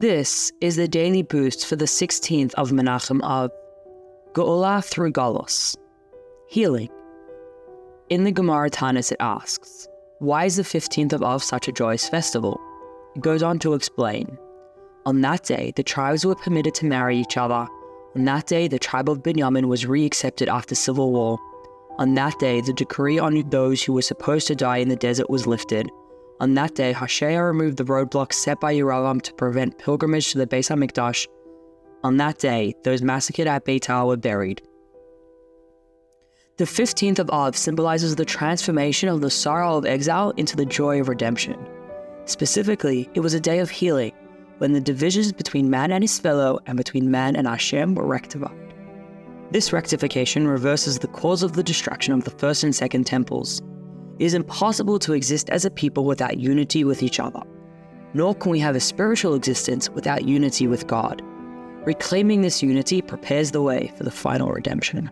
This is the daily boost for the 16th of Menachem Av, Geulah through Golus, healing. In the Gemara Taanis it asks, why is the 15th of Av such a joyous festival? It goes on to explain. On that day, the tribes were permitted to marry each other. On that day, the tribe of Binyamin was re-accepted after civil war. On that day, the decree on those who were supposed to die in the desert was lifted. On that day, Hoshea removed the roadblocks set by Yerovam to prevent pilgrimage to the Beis HaMikdash. On that day, those massacred at Beitar were buried. The 15th of Av symbolizes the transformation of the sorrow of exile into the joy of redemption. Specifically, it was a day of healing, when the divisions between man and his fellow and between man and Hashem were rectified. This rectification reverses the cause of the destruction of the first and second temples. It is impossible to exist as a people without unity with each other, nor can we have a spiritual existence without unity with God. Reclaiming this unity prepares the way for the final redemption.